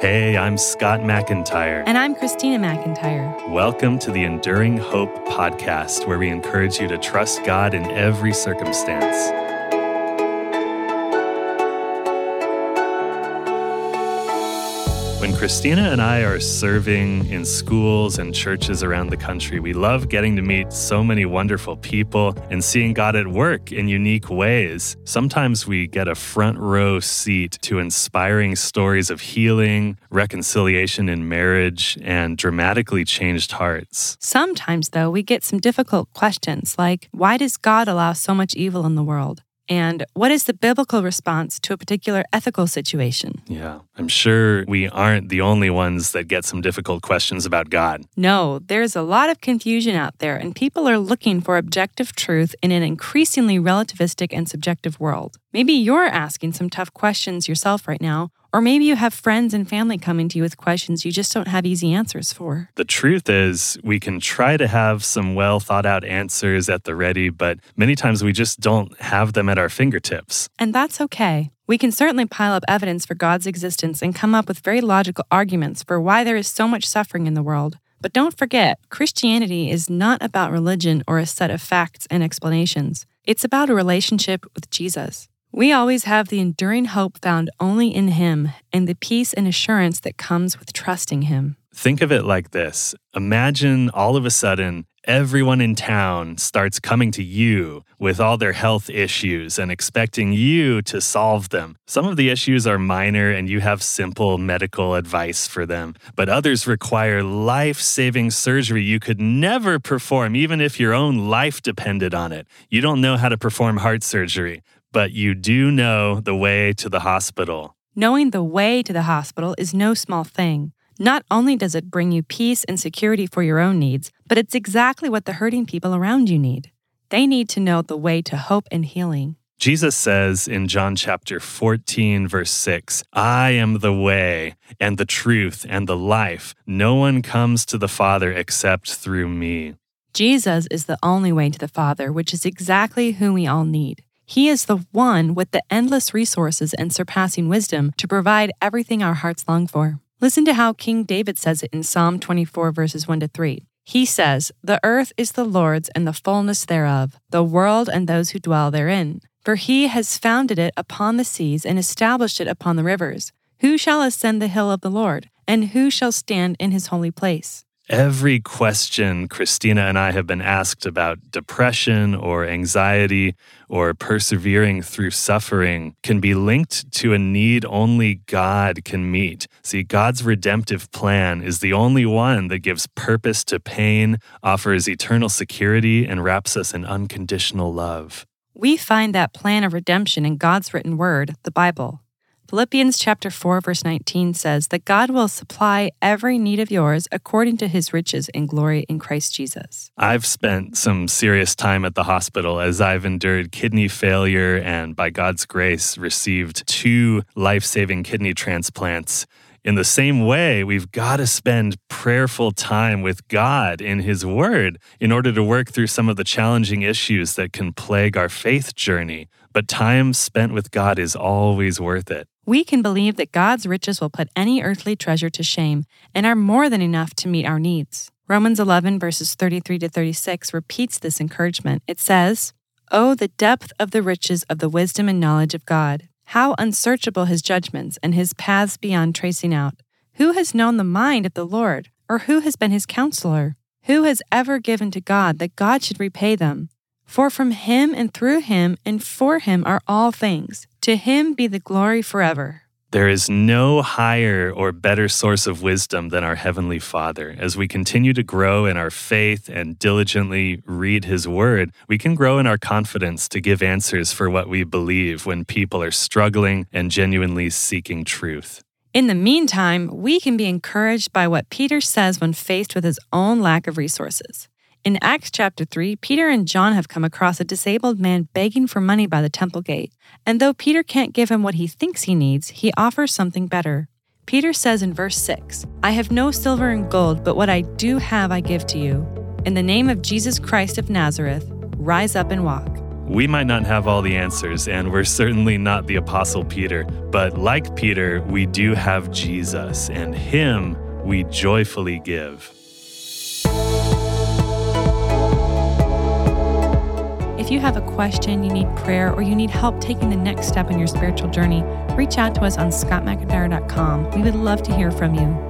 Hey, I'm Scott McIntyre. And I'm Christina McIntyre. Welcome to the Enduring Hope podcast, where we encourage you to trust God in every circumstance. When Christina and I are serving in schools and churches around the country, we love getting to meet so many wonderful people and seeing God at work in unique ways. Sometimes we get a front row seat to inspiring stories of healing, reconciliation in marriage, and dramatically changed hearts. Sometimes, though, we get some difficult questions like why does God allow so much evil in the world? And what is the biblical response to a particular ethical situation? Yeah, I'm sure we aren't the only ones that get some difficult questions about God. No, there's a lot of confusion out there, and people are looking for objective truth in an increasingly relativistic and subjective world. Maybe you're asking some tough questions yourself right now, or maybe you have friends and family coming to you with questions you just don't have easy answers for. The truth is, we can try to have some well thought out answers at the ready, but many times we just don't have them at our fingertips. And that's okay. We can certainly pile up evidence for God's existence and come up with very logical arguments for why there is so much suffering in the world. But don't forget, Christianity is not about religion or a set of facts and explanations. It's about a relationship with Jesus. We always have the enduring hope found only in Him and the peace and assurance that comes with trusting Him. Think of it like this Imagine all of a sudden, everyone in town starts coming to you with all their health issues and expecting you to solve them. Some of the issues are minor and you have simple medical advice for them, but others require life saving surgery you could never perform, even if your own life depended on it. You don't know how to perform heart surgery, but you do know the way to the hospital. Knowing the way to the hospital is no small thing. Not only does it bring you peace and security for your own needs, but it's exactly what the hurting people around you need. They need to know the way to hope and healing. Jesus says in John chapter 14, verse 6, I am the way and the truth and the life. No one comes to the Father except through me. Jesus is the only way to the Father, which is exactly who we all need. He is the one with the endless resources and surpassing wisdom to provide everything our hearts long for. Listen to how King David says it in Psalm 24, verses 1 to 3. He says, The earth is the Lord's and the fullness thereof, the world and those who dwell therein. For he has founded it upon the seas and established it upon the rivers. Who shall ascend the hill of the Lord? And who shall stand in his holy place? Every question Christina and I have been asked about depression or anxiety or persevering through suffering can be linked to a need only God can meet. See, God's redemptive plan is the only one that gives purpose to pain, offers eternal security, and wraps us in unconditional love. We find that plan of redemption in God's written word, the Bible. Philippians chapter 4 verse 19 says that God will supply every need of yours according to his riches in glory in Christ Jesus. I've spent some serious time at the hospital as I've endured kidney failure and by God's grace received two life-saving kidney transplants. In the same way, we've got to spend prayerful time with God in His Word in order to work through some of the challenging issues that can plague our faith journey. But time spent with God is always worth it we can believe that God's riches will put any earthly treasure to shame and are more than enough to meet our needs. Romans 11, verses 33 to 36, repeats this encouragement. It says, Oh, the depth of the riches of the wisdom and knowledge of God! How unsearchable his judgments and his paths beyond tracing out! Who has known the mind of the Lord, or who has been his counselor? Who has ever given to God that God should repay them? For from him and through him and for him are all things. To him be the glory forever. There is no higher or better source of wisdom than our Heavenly Father. As we continue to grow in our faith and diligently read His Word, we can grow in our confidence to give answers for what we believe when people are struggling and genuinely seeking truth. In the meantime, we can be encouraged by what Peter says when faced with his own lack of resources. In Acts chapter 3, Peter and John have come across a disabled man begging for money by the temple gate. And though Peter can't give him what he thinks he needs, he offers something better. Peter says in verse 6 I have no silver and gold, but what I do have I give to you. In the name of Jesus Christ of Nazareth, rise up and walk. We might not have all the answers, and we're certainly not the Apostle Peter, but like Peter, we do have Jesus, and Him we joyfully give. If you have a question, you need prayer, or you need help taking the next step in your spiritual journey, reach out to us on scottmcintyre.com. We would love to hear from you.